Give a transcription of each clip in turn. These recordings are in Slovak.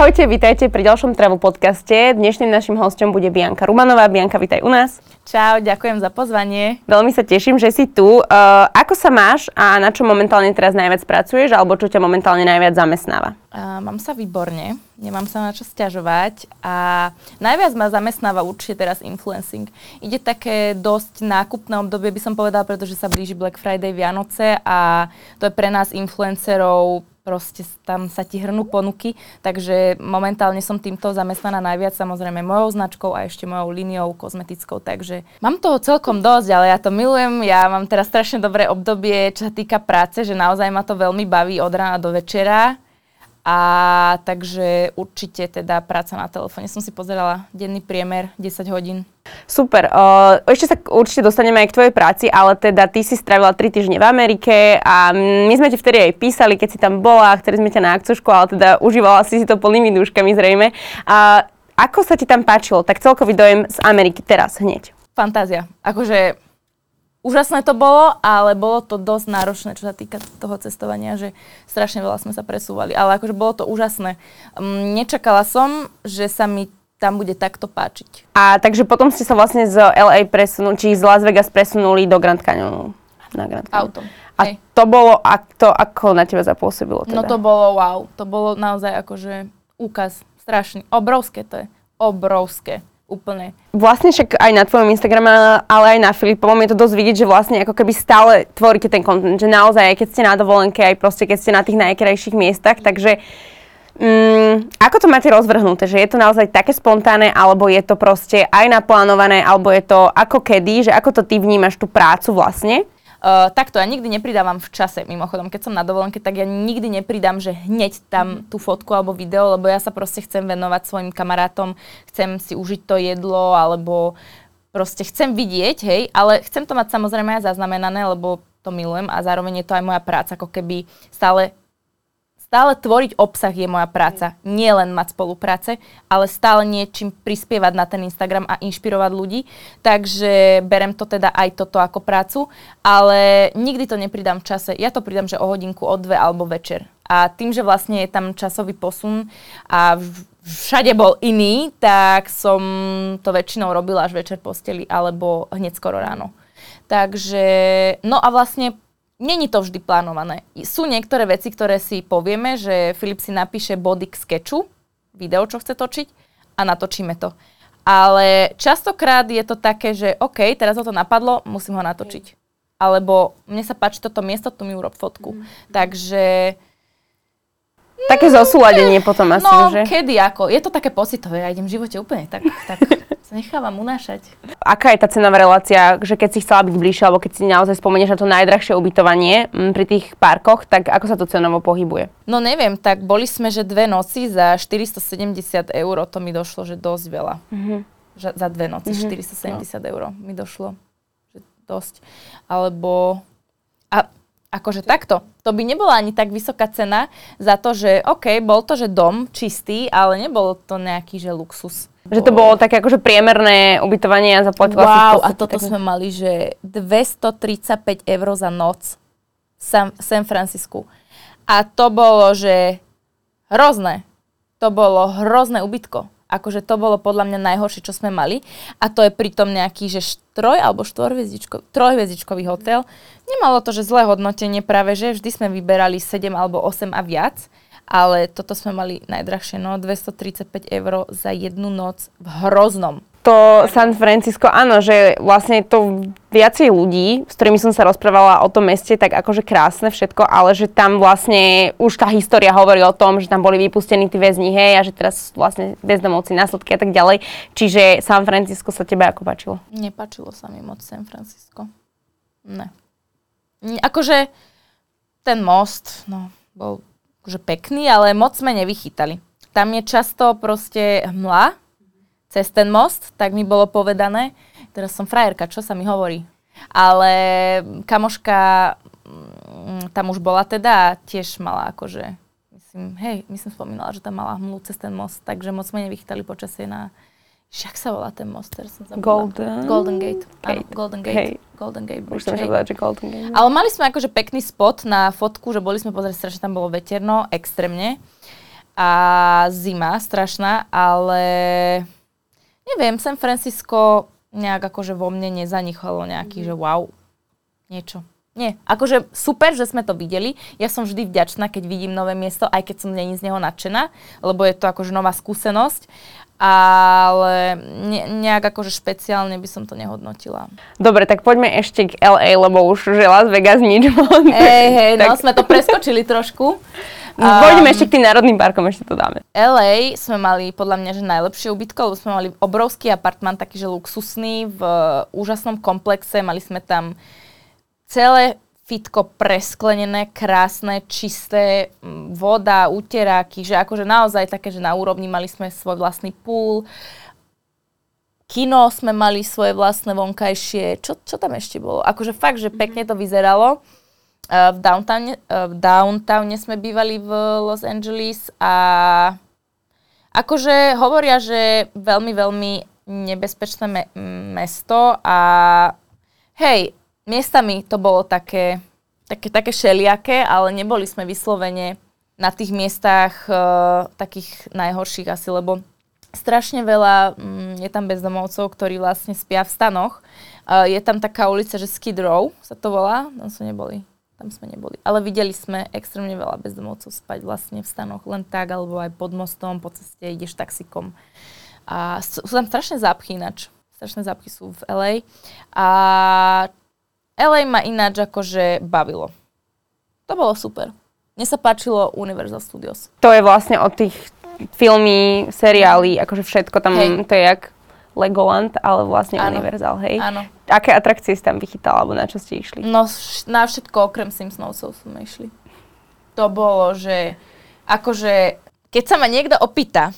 Ahojte, vítajte pri ďalšom travel podcaste. Dnešným našim hostom bude Bianka Rumanová. Bianka, vítaj u nás. Čau, ďakujem za pozvanie. Veľmi sa teším, že si tu. Uh, ako sa máš a na čo momentálne teraz najviac pracuješ, alebo čo ťa momentálne najviac zamestnáva? Uh, mám sa výborne, nemám sa na čo stiažovať a najviac ma zamestnáva určite teraz influencing. Ide také dosť nákupné obdobie, by som povedala, pretože sa blíži Black Friday, Vianoce a to je pre nás influencerov proste tam sa ti hrnú ponuky, takže momentálne som týmto zamestnaná najviac, samozrejme mojou značkou a ešte mojou líniou kozmetickou, takže mám toho celkom dosť, ale ja to milujem, ja mám teraz strašne dobré obdobie, čo sa týka práce, že naozaj ma to veľmi baví od rána do večera a takže určite teda práca na telefóne. Som si pozerala denný priemer 10 hodín. Super. Uh, ešte sa určite dostaneme aj k tvojej práci, ale teda ty si strávila 3 týždne v Amerike a my sme ti vtedy aj písali, keď si tam bola, chceli sme ťa na akcošku, ale teda užívala si si to plnými dúškami zrejme. A ako sa ti tam páčilo? Tak celkový dojem z Ameriky teraz hneď. Fantázia. Akože Úžasné to bolo, ale bolo to dosť náročné, čo sa týka toho cestovania, že strašne veľa sme sa presúvali. Ale akože bolo to úžasné. Um, nečakala som, že sa mi tam bude takto páčiť. A takže potom ste sa vlastne z LA presunuli, či z Las Vegas presunuli do Grand Canyonu. Na Grand Canyon. Autom. A Hej. to bolo, a to ako na teba zapôsobilo teda? No to bolo wow. To bolo naozaj akože úkaz. Strašný. Obrovské to je. Obrovské úplne. Vlastne však aj na tvojom Instagrame, ale aj na Filipovom je to dosť vidieť, že vlastne ako keby stále tvoríte ten kontent, že naozaj, aj keď ste na dovolenke, aj proste keď ste na tých najkrajších miestach, takže mm, ako to máte rozvrhnuté, že je to naozaj také spontánne, alebo je to proste aj naplánované, alebo je to ako kedy, že ako to ty vnímaš tú prácu vlastne? Uh, takto, ja nikdy nepridávam v čase, mimochodom, keď som na dovolenke, tak ja nikdy nepridám, že hneď tam mhm. tú fotku alebo video, lebo ja sa proste chcem venovať svojim kamarátom, chcem si užiť to jedlo, alebo proste chcem vidieť, hej, ale chcem to mať samozrejme aj zaznamenané, lebo to milujem a zároveň je to aj moja práca, ako keby stále stále tvoriť obsah je moja práca. Nie len mať spolupráce, ale stále niečím prispievať na ten Instagram a inšpirovať ľudí. Takže berem to teda aj toto ako prácu, ale nikdy to nepridám v čase. Ja to pridám, že o hodinku, o dve alebo večer. A tým, že vlastne je tam časový posun a všade bol iný, tak som to väčšinou robila až večer posteli alebo hneď skoro ráno. Takže, no a vlastne Není to vždy plánované. Sú niektoré veci, ktoré si povieme, že Filip si napíše body k sketchu, video, čo chce točiť a natočíme to. Ale častokrát je to také, že OK, teraz ho to napadlo, musím ho natočiť. Alebo mne sa páči toto miesto, tu mi urob fotku. Mm. Takže... Také zosúladenie potom asi, no, že? kedy ako. Je to také pocitové, ja idem v živote úplne tak, tak sa nechávam unášať. Aká je tá cenová relácia, že keď si chcela byť bližšie, alebo keď si naozaj spomenieš na to najdrahšie ubytovanie m, mm, pri tých parkoch, tak ako sa to cenovo pohybuje? No neviem, tak boli sme, že dve noci za 470 eur, to mi došlo, že dosť veľa. Mm-hmm. Že za dve noci mm-hmm. 470 no. eur mi došlo, že dosť. Alebo... A akože takto. To by nebola ani tak vysoká cena za to, že OK, bol to, že dom čistý, ale nebol to nejaký, že luxus. Že to bolo také akože priemerné ubytovanie a zaplatila wow, si a toto tak... sme mali, že 235 eur za noc v San, San Francisku. A to bolo, že hrozné. To bolo hrozné ubytko. Akože to bolo podľa mňa najhoršie, čo sme mali. A to je pritom nejaký, že troj alebo trojhviezdičkový hotel. Nemalo to, že zlé hodnotenie práve, že vždy sme vyberali 7 alebo 8 a viac ale toto sme mali najdrahšie, no 235 eur za jednu noc v hroznom. To San Francisco, áno, že vlastne to viacej ľudí, s ktorými som sa rozprávala o tom meste, tak akože krásne všetko, ale že tam vlastne už tá história hovorí o tom, že tam boli vypustení tí väzni, hej, a že teraz vlastne bezdomovci, následky a tak ďalej. Čiže San Francisco sa tebe ako páčilo? Nepačilo sa mi moc San Francisco. Ne. Akože ten most, no, bol akože pekný, ale moc sme nevychytali. Tam je často proste hmla cez ten most, tak mi bolo povedané. Teraz som frajerka, čo sa mi hovorí. Ale kamoška mm, tam už bola teda a tiež mala akože, myslím, hej, myslím spomínala, že tam mala hmlu cez ten most, takže moc sme nevychytali počasie na však sa volá ten most, teraz som zabudla. Golden? Golden Gate. Gate. Áno, Golden Gate. Hey. Golden Gate Bridge. Už som povedať, že Golden Gate. Ale mali sme akože pekný spot na fotku, že boli sme pozrieť, strašne tam bolo veterno, extrémne. a zima strašná, ale neviem, San Francisco nejak akože vo mne nezanichalo nejaký, že wow, niečo. Nie, akože super, že sme to videli. Ja som vždy vďačná, keď vidím nové miesto, aj keď som není z neho nadšená, lebo je to akože nová skúsenosť ale ne, nejak akože špeciálne by som to nehodnotila. Dobre, tak poďme ešte k LA, lebo už že Las Vegas nič moc. Hej, hej, no sme to preskočili trošku. Poďme um, ešte k tým národným parkom, ešte to dáme. LA sme mali podľa mňa, že najlepšie ubytko, lebo sme mali obrovský apartman, taký, že luxusný, v úžasnom komplexe, mali sme tam celé fitko presklenené, krásne, čisté, voda, uteráky, že akože naozaj také, že na úrovni mali sme svoj vlastný pool, kino sme mali svoje vlastné vonkajšie, čo, čo tam ešte bolo? Akože fakt, že pekne to vyzeralo. Uh, v, downtowne, uh, v downtowne sme bývali v Los Angeles a akože hovoria, že veľmi, veľmi nebezpečné me- mesto a hej, miestami to bolo také, také, také šeliaké, ale neboli sme vyslovene na tých miestach uh, takých najhorších asi, lebo strašne veľa um, je tam bezdomovcov, ktorí vlastne spia v stanoch. Uh, je tam taká ulica, že Skid Row sa to volá, tam sme neboli. Tam sme neboli. Ale videli sme extrémne veľa bezdomovcov spať vlastne v stanoch len tak, alebo aj pod mostom, po ceste ideš taxikom. A sú tam strašné zápchy ináč. Strašné zápchy sú v LA. A LA ma ináč akože bavilo. To bolo super. Mne sa páčilo Universal Studios. To je vlastne od tých filmy, seriály, akože všetko tam, hej. to je jak Legoland, ale vlastne ano. Universal, hej? Áno. Aké atrakcie si tam vychytala, alebo na čo ste išli? No na všetko okrem Simpsonovcov sme išli. To bolo, že akože keď sa ma niekto opýta,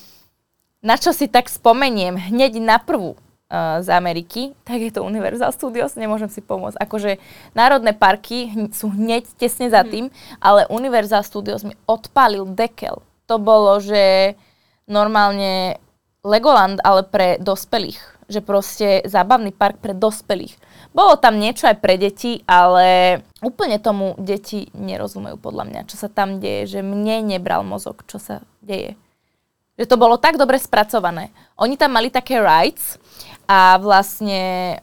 na čo si tak spomeniem hneď na prvú, z Ameriky, tak je to Universal Studios, nemôžem si pomôcť. Akože národné parky sú hneď tesne za tým, ale Universal Studios mi odpálil dekel. To bolo, že normálne Legoland, ale pre dospelých. Že proste zábavný park pre dospelých. Bolo tam niečo aj pre deti, ale úplne tomu deti nerozumejú podľa mňa, čo sa tam deje, že mne nebral mozog, čo sa deje. Že to bolo tak dobre spracované. Oni tam mali také rides, a vlastne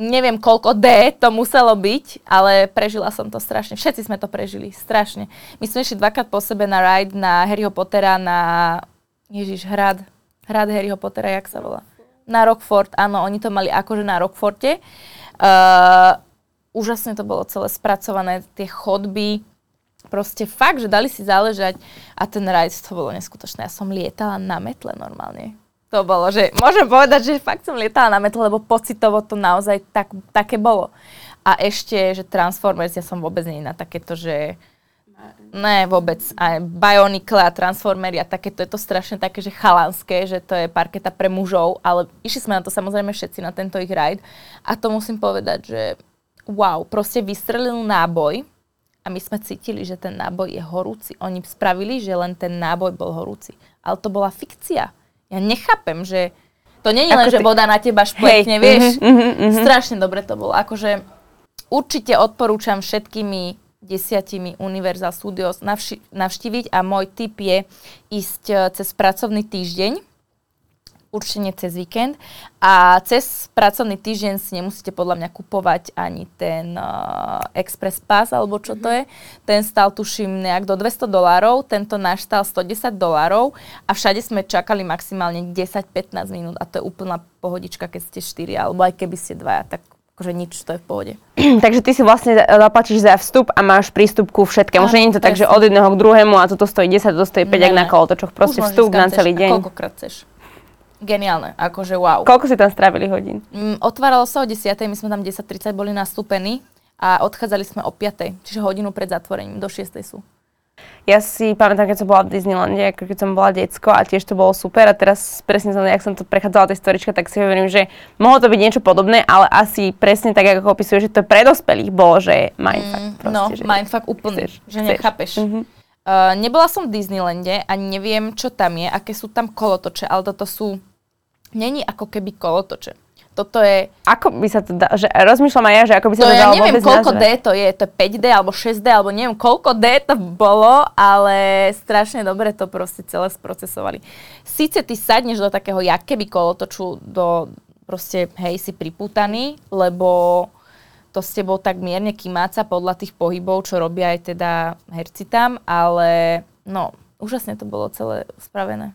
neviem koľko D to muselo byť, ale prežila som to strašne. Všetci sme to prežili, strašne. My sme išli dvakrát po sebe na ride na Harryho Pottera na Ježiš, hrad. Hrad Harryho Pottera, jak sa volá? Na Rockford, áno, oni to mali akože na Rockforte. Uh, úžasne to bolo celé spracované, tie chodby, proste fakt, že dali si záležať a ten ride to bolo neskutočné. Ja som lietala na metle normálne to bolo, že môžem povedať, že fakt som lietala na metle, lebo pocitovo to naozaj tak, také bolo. A ešte, že Transformers, ja som vôbec nie na takéto, že Ne, vôbec. Aj Bionicle a Transformery a takéto, je to strašne také, že chalanské, že to je parketa pre mužov, ale išli sme na to samozrejme všetci, na tento ich ride. A to musím povedať, že wow, proste vystrelil náboj a my sme cítili, že ten náboj je horúci. Oni spravili, že len ten náboj bol horúci. Ale to bola fikcia ja nechápem, že to nie je len, ty... že voda na teba šplekne, hey. vieš. Mm-hmm, mm-hmm. Strašne dobre to bolo. Akože určite odporúčam všetkými desiatimi Universal Studios navši- navštíviť a môj tip je ísť eh, cez pracovný týždeň určite nie cez víkend. A cez pracovný týždeň si nemusíte podľa mňa kupovať ani ten uh, Express Pass, alebo čo to mhm. je. Ten stal, tuším, nejak do 200 dolárov, tento náš stal 110 dolárov a všade sme čakali maximálne 10-15 minút a to je úplná pohodička, keď ste 4, alebo aj keby ste dvaja, tak akože nič, to je v pohode. Takže ty si vlastne zaplatíš za vstup a máš prístup ku všetkému. Že nie je to tak, že od jedného k druhému a toto stojí 10, to stojí 5, ak na kolotočoch. Proste vstup na celý deň. koľkokrát chceš geniálne, akože wow. Koľko si tam strávili hodín? Mm, otváralo sa o 10, my sme tam 10.30 boli nastúpení a odchádzali sme o 5, čiže hodinu pred zatvorením, do 6 sú. Ja si pamätám, keď som bola v Disneylande, keď som bola decko a tiež to bolo super a teraz presne som, jak som to prechádzala tej storička, tak si hovorím, že mohlo to byť niečo podobné, ale asi presne tak, ako opisuje, že to pre dospelých bolo, že mindfuck. Mm, proste, no, že mindfuck úplný, chceš, že nechápeš. Mm-hmm. Uh, nebola som v Disneylande a neviem, čo tam je, aké sú tam kolotoče, ale toto sú není ako keby kolotoče. Toto je... Ako by sa to dá, že rozmýšľam aj ja, že ako by sa To to, ja dalo neviem, koľko D nazvať. to je, to je 5D alebo 6D, alebo neviem, koľko D to bolo, ale strašne dobre to proste celé sprocesovali. Sice ty sadneš do takého jak keby kolotoču, do proste, hej, si pripútaný, lebo to s tebou tak mierne kymáca podľa tých pohybov, čo robia aj teda herci tam, ale no, úžasne to bolo celé spravené.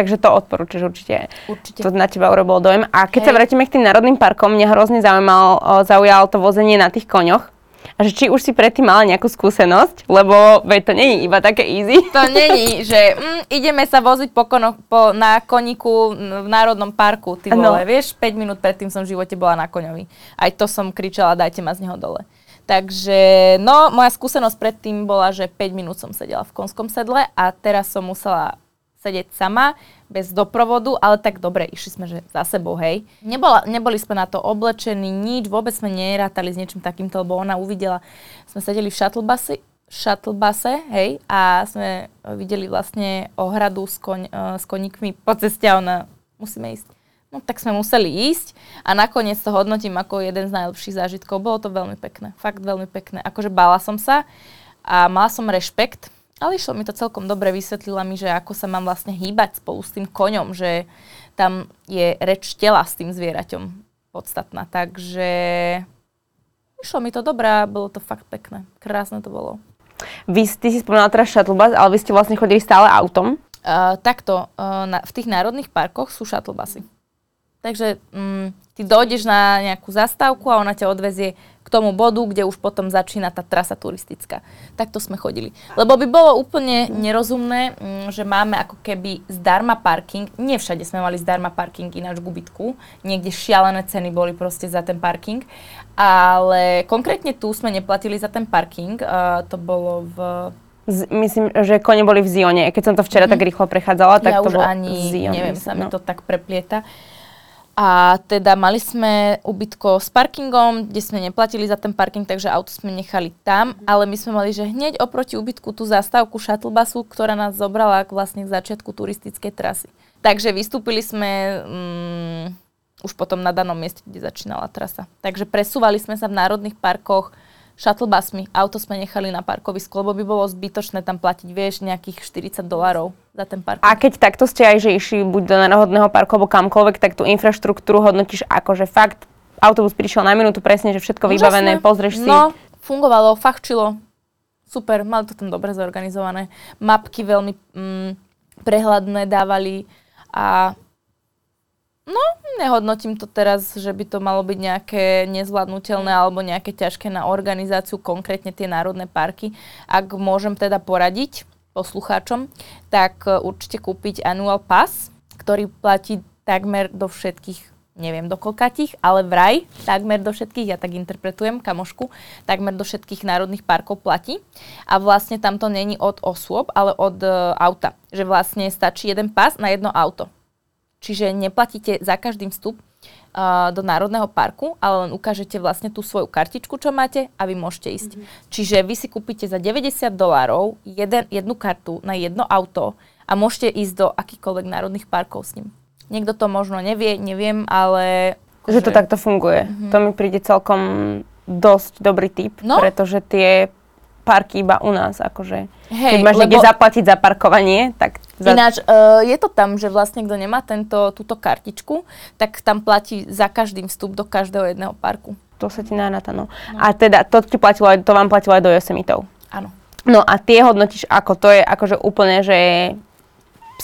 Takže to odporúčaš určite. Určite. To na teba urobilo dojem. A keď sa Hej. vrátime k tým národným parkom, mňa hrozne zaujímal, zaujalo to vozenie na tých koňoch. A že či už si predtým mala nejakú skúsenosť, lebo veď to je iba také easy. To není, že mm, ideme sa voziť po kono, po, na koníku v Národnom parku, ty No. vole. Vieš, 5 minút predtým som v živote bola na koňovi. Aj to som kričala, dajte ma z neho dole. Takže, no, moja skúsenosť predtým bola, že 5 minút som sedela v konskom sedle a teraz som musela sedieť sama, bez doprovodu, ale tak dobre, išli sme že za sebou, hej. Nebola, neboli sme na to oblečení, nič, vôbec sme nerátali s niečím takýmto, lebo ona uvidela, sme sedeli v shuttlebase, shuttlebase, hej, a sme videli vlastne ohradu s, koň, eh, s koníkmi po ceste a ona, musíme ísť. No tak sme museli ísť a nakoniec to hodnotím ako jeden z najlepších zážitkov. Bolo to veľmi pekné, fakt veľmi pekné. Akože bála som sa a mala som rešpekt, ale išlo mi to celkom dobre, vysvetlila mi, že ako sa mám vlastne hýbať spolu s tým koňom, že tam je reč tela s tým zvieraťom podstatná. Takže išlo mi to dobre a bolo to fakt pekné. Krásne to bolo. Vy, ty si spomínala teraz shuttle bus, ale vy ste vlastne chodili stále autom. Uh, takto, uh, na, v tých národných parkoch sú shuttlebusy. Takže mm, ty dojdeš na nejakú zastávku a ona ťa odvezie tomu bodu, kde už potom začína tá trasa turistická. Takto sme chodili. Lebo by bolo úplne nerozumné, mm, že máme ako keby zdarma parking. Nie všade sme mali zdarma parking ináč v Gubitku. Niekde šialené ceny boli proste za ten parking. Ale konkrétne tu sme neplatili za ten parking. Uh, to bolo v Z, myslím, že kone boli v Zione. Keď som to včera tak rýchlo prechádzala, tak ja to už bolo ani Zion, neviem, sa mi no. to tak preplieta. A teda mali sme ubytko s parkingom, kde sme neplatili za ten parking, takže auto sme nechali tam, ale my sme mali, že hneď oproti ubytku tú zastávku shuttlebusu, ktorá nás zobrala k vlastne k začiatku turistickej trasy. Takže vystúpili sme mm, už potom na danom mieste, kde začínala trasa. Takže presúvali sme sa v národných parkoch shuttlebusmi. Auto sme nechali na parkovisku, lebo by bolo zbytočné tam platiť, vieš, nejakých 40 dolarov za ten parking. A keď takto ste aj, že išli buď do národného parku alebo kamkoľvek, tak tú infraštruktúru hodnotíš ako, že fakt autobus prišiel na minútu presne, že všetko vybavené, Úžasné. pozrieš si. No, fungovalo, fachčilo. Super, mali to tam dobre zorganizované. Mapky veľmi mm, prehľadné dávali a no, nehodnotím to teraz, že by to malo byť nejaké nezvládnutelné alebo nejaké ťažké na organizáciu, konkrétne tie národné parky. Ak môžem teda poradiť poslucháčom, tak e, určite kúpiť annual pass, ktorý platí takmer do všetkých neviem do koľkatých, ale vraj takmer do všetkých, ja tak interpretujem kamošku, takmer do všetkých národných parkov platí. A vlastne tam to není od osôb, ale od uh, auta. Že vlastne stačí jeden pás na jedno auto. Čiže neplatíte za každým vstup uh, do Národného parku, ale len ukážete vlastne tú svoju kartičku, čo máte a vy môžete ísť. Mm-hmm. Čiže vy si kúpite za 90 dolárov jeden, jednu kartu na jedno auto a môžete ísť do akýchkoľvek národných parkov s ním. Niekto to možno nevie, neviem, ale... Že to takto funguje. To mi príde celkom dosť dobrý tip. No. pretože tie parky iba u nás, akože. Hej, keď máš niekde lebo- zaplatiť za parkovanie, tak... Za... Ináč, uh, je to tam, že vlastne kto nemá tento, túto kartičku, tak tam platí za každým vstup do každého jedného parku. To sa ti naráta, no. A teda, to ti platilo, to vám platilo aj do Yosemitov. Áno. No a tie hodnotíš ako, to je akože úplne, že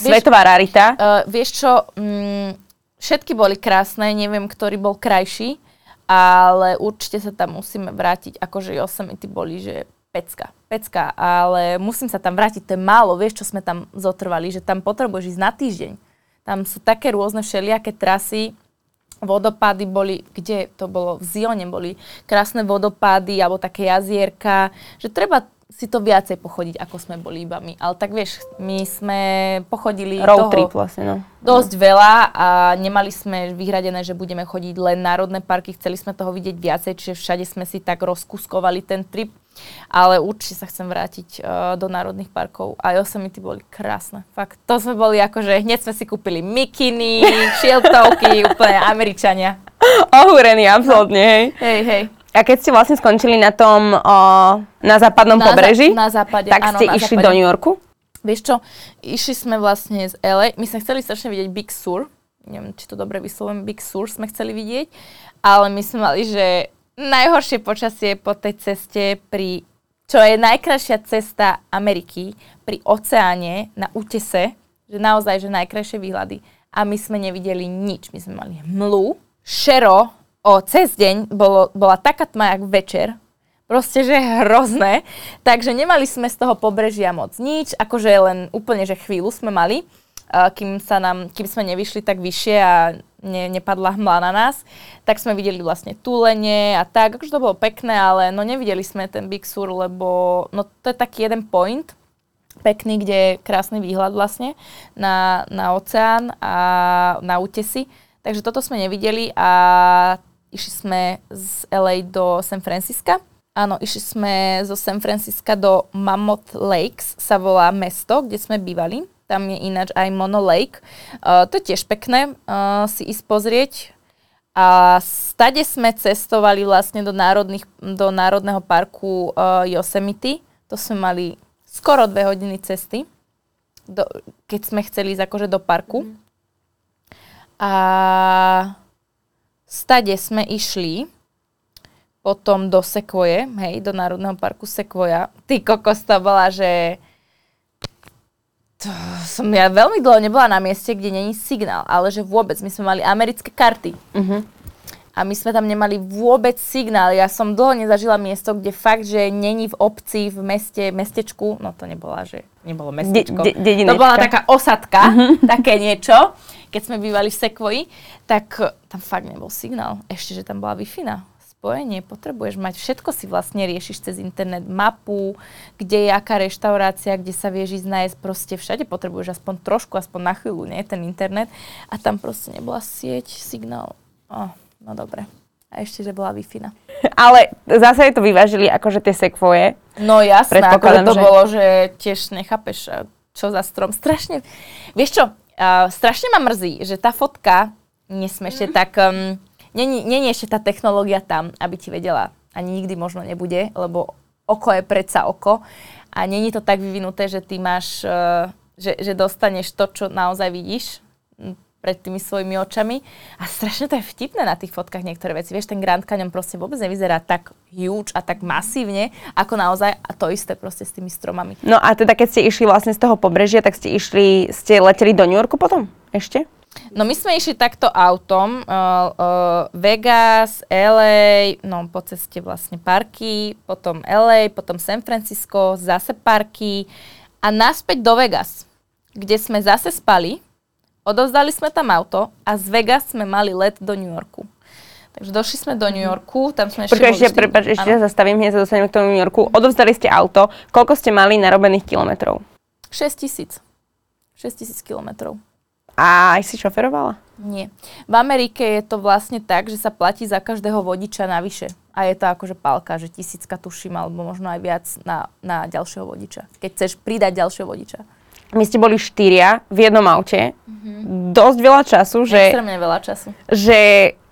svetová rarita. Uh, vieš čo, mm, všetky boli krásne, neviem, ktorý bol krajší, ale určite sa tam musíme vrátiť, akože Yosemite boli, že pecka, pecka, ale musím sa tam vrátiť, to je málo, vieš, čo sme tam zotrvali, že tam potrebuješ ísť na týždeň. Tam sú také rôzne všelijaké trasy, vodopády boli, kde to bolo, v Zione boli krásne vodopády alebo také jazierka, že treba si to viacej pochodiť, ako sme boli iba my. Ale tak vieš, my sme pochodili Road toho trip vlastne, no. dosť veľa a nemali sme vyhradené, že budeme chodiť len národné parky, chceli sme toho vidieť viacej, čiže všade sme si tak rozkuskovali ten trip. Ale určite sa chcem vrátiť uh, do národných parkov a Yosemite boli krásne. Fakt, to sme boli akože, hneď sme si kúpili mikiny, šiltovky, úplne Američania. Ohúrený, absolútne, hej. Hej, hej. A keď ste vlastne skončili na tom, o, na západnom Na za- pobreží, na západe, tak áno, ste išli západe. do New Yorku? Vieš čo, išli sme vlastne z LA, my sme chceli strašne vidieť Big Sur, neviem, či to dobre vyslovujem, Big Sur sme chceli vidieť, ale my sme mali, že najhoršie počasie po tej ceste pri, čo je najkrajšia cesta Ameriky, pri oceáne na útese, že naozaj, že najkrajšie výhľady. A my sme nevideli nič, my sme mali hmlu, šero, o cez deň bolo, bola taká tma, jak večer, Proste, že hrozné. Takže nemali sme z toho pobrežia moc nič, akože len úplne, že chvíľu sme mali, a kým, sa nám, kým sme nevyšli tak vyššie a ne, nepadla hmla na nás, tak sme videli vlastne túlenie a tak, akože to bolo pekné, ale no nevideli sme ten Big Sur, lebo no to je taký jeden point, pekný, kde je krásny výhľad vlastne na, na oceán a na útesy. Takže toto sme nevideli a išli sme z LA do San Francisca. Áno, išli sme zo San Francisca do Mammoth Lakes, sa volá mesto, kde sme bývali. Tam je ináč aj Mono Lake. Uh, to je tiež pekné uh, si ísť pozrieť. A stade sme cestovali vlastne do, národných, do Národného parku uh, Yosemite. To sme mali skoro dve hodiny cesty, do, keď sme chceli ísť akože do parku. Mm. A stade sme išli potom do Sequoie, hej, do Národného parku Sequoia. Ty kokos to bola, že to som ja veľmi dlho nebola na mieste, kde není signál, ale že vôbec, my sme mali americké karty. Mhm. A my sme tam nemali vôbec signál. Ja som dlho nezažila miesto, kde fakt, že není v obci, v meste, mestečku, no to nebola, že nebolo mestečko. De- de- to bola taká osadka, také niečo, keď sme bývali v Sekvoji, tak tam fakt nebol signál. Ešte, že tam bola wi spojenie, potrebuješ mať, všetko si vlastne riešiš cez internet, mapu, kde je aká reštaurácia, kde sa vieš ísť nájsť, proste všade potrebuješ aspoň trošku, aspoň na chvíľu, nie, ten internet. A tam proste nebola sieť, signál. Oh, no dobre. A ešte, že bola wi Ale zase to vyvážili akože tie sekvoje. No jasné, ako Predpokladám, to že- bolo, že tiež nechápeš, čo za strom. Strašne, vieš čo, uh, strašne ma mrzí, že tá fotka, nesme ešte tak, um, není, není ešte tá technológia tam, aby ti vedela, ani nikdy možno nebude, lebo oko je predsa oko a není to tak vyvinuté, že ty máš, uh, že, že dostaneš to, čo naozaj vidíš m, pred tými svojimi očami. A strašne to je vtipné na tých fotkách niektoré veci. Vieš, ten Grand Canyon proste vôbec nevyzerá tak huge a tak masívne, ako naozaj a to isté proste s tými stromami. No a teda keď ste išli vlastne z toho pobrežia, tak ste išli, ste leteli do New Yorku potom? Ešte? No my sme išli takto autom, uh, uh, Vegas, LA, no po ceste vlastne parky, potom LA, potom San Francisco, zase parky a naspäť do Vegas, kde sme zase spali, odovzdali sme tam auto a z Vegas sme mali let do New Yorku. Takže došli sme do New Yorku, tam sme boli ešte, prepáč, ešte sa zastavím, hneď sa dostaneme k tomu New Yorku. Odovzdali ste auto. Koľko ste mali narobených kilometrov? 6 tisíc. 6 tisíc kilometrov. A aj si šoferovala? Nie. V Amerike je to vlastne tak, že sa platí za každého vodiča navyše. A je to akože palka, že tisícka tuším, alebo možno aj viac na, na ďalšieho vodiča. Keď chceš pridať ďalšieho vodiča. My ste boli štyria v jednom aute. Dosť veľa času, že, Extrémne veľa času. že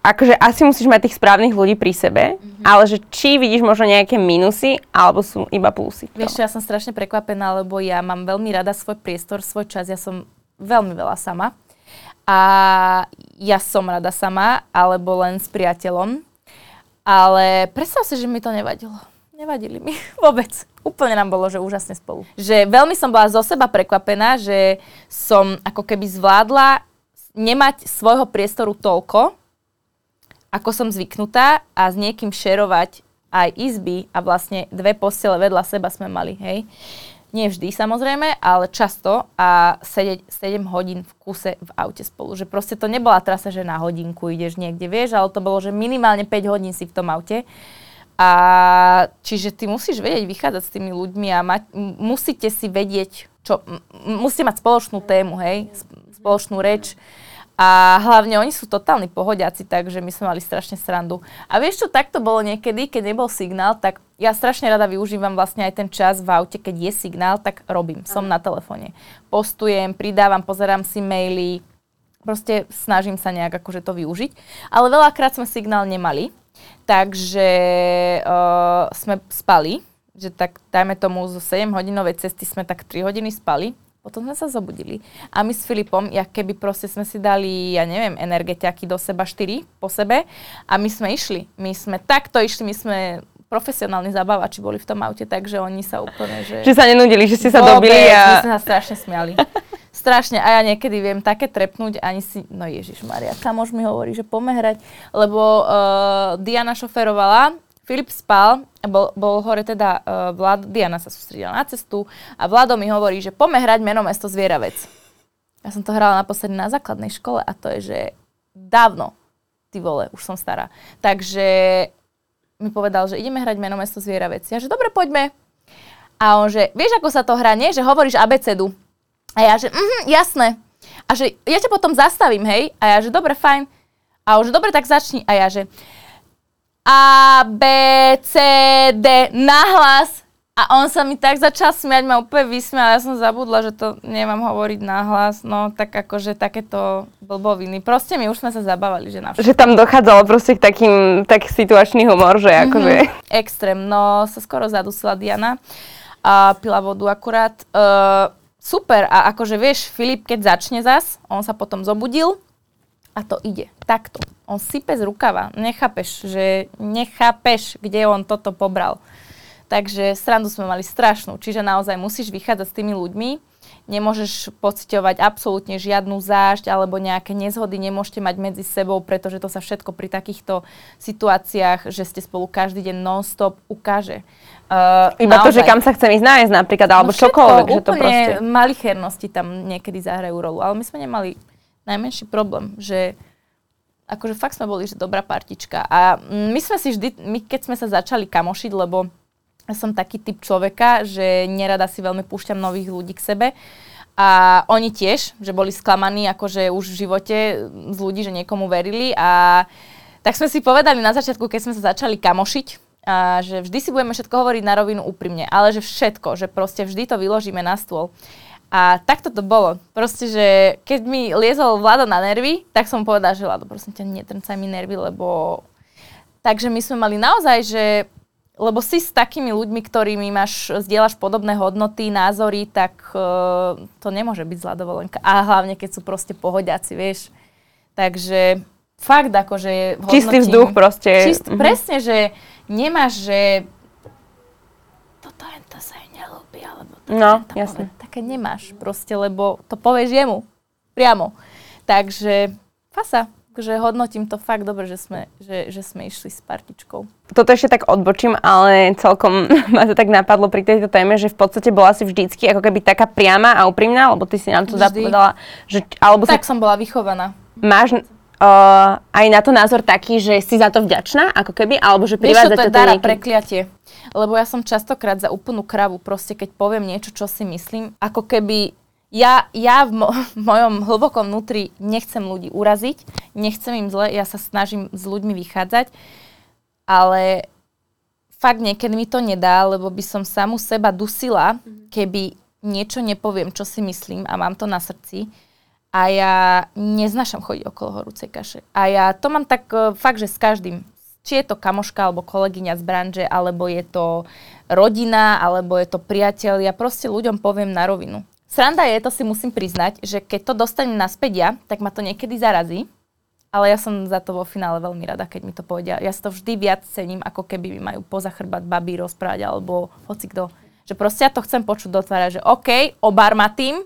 akože asi musíš mať tých správnych ľudí pri sebe, ale že či vidíš možno nejaké minusy, alebo sú iba plusy. Vieš, čo, ja som strašne prekvapená, lebo ja mám veľmi rada svoj priestor, svoj čas. Ja som veľmi veľa sama. A ja som rada sama, alebo len s priateľom. Ale predstav si, že mi to nevadilo. Nevadili mi vôbec. Úplne nám bolo, že úžasne spolu. Že veľmi som bola zo seba prekvapená, že som ako keby zvládla nemať svojho priestoru toľko, ako som zvyknutá a s niekým šerovať aj izby a vlastne dve postele vedľa seba sme mali, hej. Nie vždy samozrejme, ale často a sedieť 7 hodín v kuse v aute spolu. Že proste to nebola trasa, že na hodinku ideš niekde, vieš, ale to bolo, že minimálne 5 hodín si v tom aute. A čiže ty musíš vedieť vychádzať s tými ľuďmi a mať, musíte si vedieť, čo, musíte mať spoločnú tému, hej, sp- spoločnú reč. A hlavne oni sú totálni pohodiaci, takže my sme mali strašne srandu. A vieš čo, takto bolo niekedy, keď nebol signál, tak ja strašne rada využívam vlastne aj ten čas v aute, keď je signál, tak robím, som na telefóne. Postujem, pridávam, pozerám si maily, proste snažím sa nejak akože to využiť. Ale veľakrát sme signál nemali, takže uh, sme spali, že tak dajme tomu zo 7 hodinovej cesty sme tak 3 hodiny spali potom sme sa zobudili. A my s Filipom, jak keby proste sme si dali, ja neviem, energetiaky do seba, štyri po sebe a my sme išli. My sme takto išli, my sme profesionálni zabávači boli v tom aute, takže oni sa úplne, že... Že sa nenudili, že ste sa dobili a... My sme sa strašne smiali. strašne. A ja niekedy viem také trepnúť, ani si... No Ježiš Maria, kamož mi hovorí, že pomehrať, lebo uh, Diana šoferovala Filip spal, bol, bol hore teda uh, Vlad, Diana sa sústredila na cestu a Vlado mi hovorí, že poďme hrať meno mesto Zvieravec. Ja som to hrala naposledy na základnej škole a to je, že dávno, ty vole, už som stará. Takže mi povedal, že ideme hrať meno mesto Zvieravec. Ja, že dobre, poďme. A on, že vieš, ako sa to hrá, nie? Že hovoríš abecedu. A ja, že mhm, jasné. A že ja ťa potom zastavím, hej? A ja, že dobre, fajn. A že dobre, tak začni. A ja, že a, B, C, D, nahlas. A on sa mi tak začal smiať, ma úplne vysmial, ja som zabudla, že to nemám hovoriť nahlas, no tak akože takéto blboviny. Proste my už sme sa zabávali, že na Že tam dochádzalo proste k takým, tak situačný humor, že akože... Mm-hmm. Extrém, no sa skoro zadusila Diana a pila vodu akurát. Uh, super, a akože vieš, Filip, keď začne zas, on sa potom zobudil a to ide, takto on sype z rukava. Nechápeš, že nechápeš, kde on toto pobral. Takže srandu sme mali strašnú. Čiže naozaj musíš vychádzať s tými ľuďmi. Nemôžeš pociťovať absolútne žiadnu zášť alebo nejaké nezhody nemôžete mať medzi sebou, pretože to sa všetko pri takýchto situáciách, že ste spolu každý deň non-stop ukáže. Uh, Iba naozaj. to, že kam sa chcem ísť nájsť napríklad, alebo no čokoľvek. Že to proste... malichernosti tam niekedy zahrajú rolu. Ale my sme nemali najmenší problém, že akože fakt sme boli, že dobrá partička. A my sme si vždy, my keď sme sa začali kamošiť, lebo ja som taký typ človeka, že nerada si veľmi púšťam nových ľudí k sebe. A oni tiež, že boli sklamaní akože už v živote z ľudí, že niekomu verili. A tak sme si povedali na začiatku, keď sme sa začali kamošiť, a že vždy si budeme všetko hovoriť na rovinu úprimne, ale že všetko, že proste vždy to vyložíme na stôl. A takto to bolo. Proste, že keď mi liezol Vlado na nervy, tak som povedala, že Vlado, prosím ťa, netrncaj mi nervy, lebo... Takže my sme mali naozaj, že lebo si s takými ľuďmi, ktorými máš, zdieľaš podobné hodnoty, názory, tak uh, to nemôže byť zlá dovolenka. A hlavne, keď sú proste pohodiaci, vieš. Takže fakt akože hodnotím... Čistý vzduch proste. Čist, mm-hmm. Presne, že nemáš, že toto je to sa nelúbi, alebo to no, jasne. Povie, také nemáš proste, lebo to povieš jemu priamo. Takže fasa, že hodnotím to fakt dobre, že sme, že, že sme išli s partičkou. Toto ešte tak odbočím, ale celkom ma to tak napadlo pri tejto téme, že v podstate bola si vždycky ako keby taká priama a úprimná, lebo ty si nám to zapovedala. Že, alebo tak si, som bola vychovaná. Máš uh, aj na to názor taký, že si za to vďačná, ako keby, alebo že privádzate to, to je prekliatie. Lebo ja som častokrát za úplnú kravu, proste keď poviem niečo, čo si myslím, ako keby ja, ja v, mo- v mojom hlbokom vnútri nechcem ľudí uraziť, nechcem im zle, ja sa snažím s ľuďmi vychádzať, ale fakt niekedy mi to nedá, lebo by som samu seba dusila, mhm. keby niečo nepoviem, čo si myslím a mám to na srdci a ja neznašam chodiť okolo horúcej kaše. A ja to mám tak uh, fakt, že s každým. Či je to kamoška alebo kolegyňa z branže, alebo je to rodina, alebo je to priateľ, ja proste ľuďom poviem na rovinu. Sranda je, to si musím priznať, že keď to dostanem naspäť ja, tak ma to niekedy zarazí, ale ja som za to vo finále veľmi rada, keď mi to povedia. Ja si to vždy viac cením, ako keby mi majú poza chrbát babí rozprávať, alebo hoci kto. Že proste ja to chcem počuť do tvára, že OK, obar tým,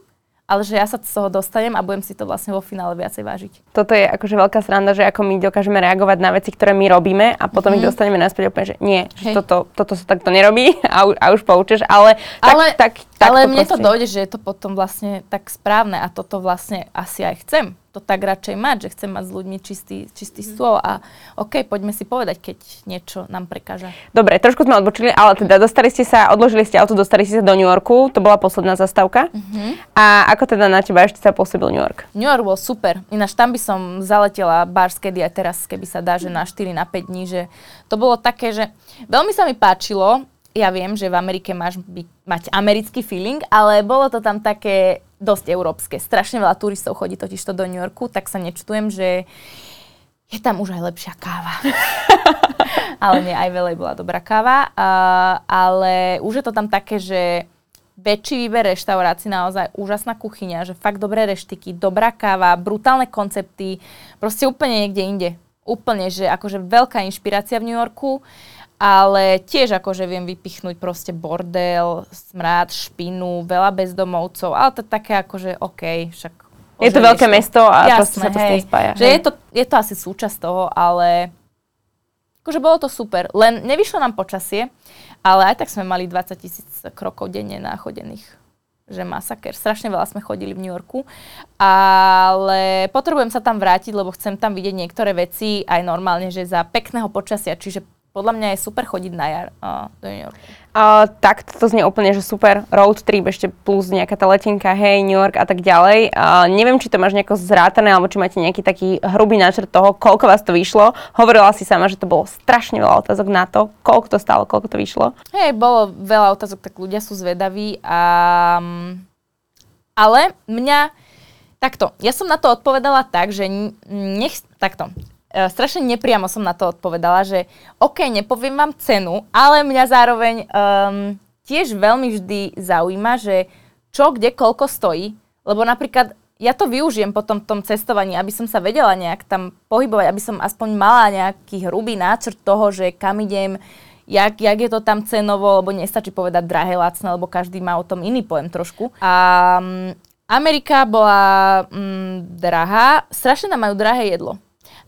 ale že ja sa z toho dostanem a budem si to vlastne vo finále viacej vážiť. Toto je akože veľká sranda, že ako my dokážeme reagovať na veci, ktoré my robíme a potom mm. ich mhm. dostaneme naspäť úplne, že nie, že toto, toto sa takto nerobí a, a už poučíš, ale, ale tak, tak, ale mne proste. to dojde, že je to potom vlastne tak správne a toto vlastne asi aj chcem to tak radšej mať, že chcem mať s ľuďmi čistý, čistý mm. stôl a OK, poďme si povedať, keď niečo nám prekáža. Dobre, trošku sme odbočili, ale teda dostali ste sa, odložili ste auto, dostali ste sa do New Yorku, to bola posledná zastávka. Mm-hmm. A ako teda na teba ešte sa pôsobil New York? New York bol super, ináč tam by som zaletela bars kedy aj teraz, keby sa dá, že na 4 na 5 dní, že to bolo také, že veľmi sa mi páčilo, ja viem, že v Amerike máš byť, mať americký feeling, ale bolo to tam také dosť európske. Strašne veľa turistov chodí totiž to do New Yorku, tak sa nečutujem, že je tam už aj lepšia káva. ale nie, aj veľa bola dobrá káva. Uh, ale už je to tam také, že väčší výber reštaurácií, naozaj úžasná kuchyňa, že fakt dobré reštiky, dobrá káva, brutálne koncepty, proste úplne niekde inde. Úplne, že akože veľká inšpirácia v New Yorku, ale tiež akože viem vypichnúť proste bordel, smrad, špinu, veľa bezdomovcov, ale to také akože OK, však je to veľké to. mesto a Jasné, proste sa to hej, s tým spája. Že je to, je to asi súčasť toho, ale akože bolo to super. Len nevyšlo nám počasie, ale aj tak sme mali 20 tisíc krokov denne nachodených že masaker. Strašne veľa sme chodili v New Yorku, ale potrebujem sa tam vrátiť, lebo chcem tam vidieť niektoré veci aj normálne, že za pekného počasia, čiže podľa mňa je super chodiť na jar uh, do New Yorku. Uh, tak to znie úplne, že super road trip, ešte plus nejaká tá letenka, hej, New York a tak ďalej. Uh, neviem, či to máš nejako zrátané, alebo či máte nejaký taký hrubý náčrt toho, koľko vás to vyšlo. Hovorila si sama, že to bolo strašne veľa otázok na to, koľko to stalo, koľko to vyšlo. Hej, bolo veľa otázok, tak ľudia sú zvedaví a... Ale mňa... Takto, ja som na to odpovedala tak, že nech... Takto, strašne nepriamo som na to odpovedala, že OK, nepoviem vám cenu, ale mňa zároveň um, tiež veľmi vždy zaujíma, že čo, kde, koľko stojí, lebo napríklad ja to využijem potom v tom cestovaní, aby som sa vedela nejak tam pohybovať, aby som aspoň mala nejaký hrubý náčrt toho, že kam idem, jak, jak je to tam cenovo, lebo nestačí povedať drahé, lacné, lebo každý má o tom iný pojem trošku. A Amerika bola um, drahá, strašne nám majú drahé jedlo.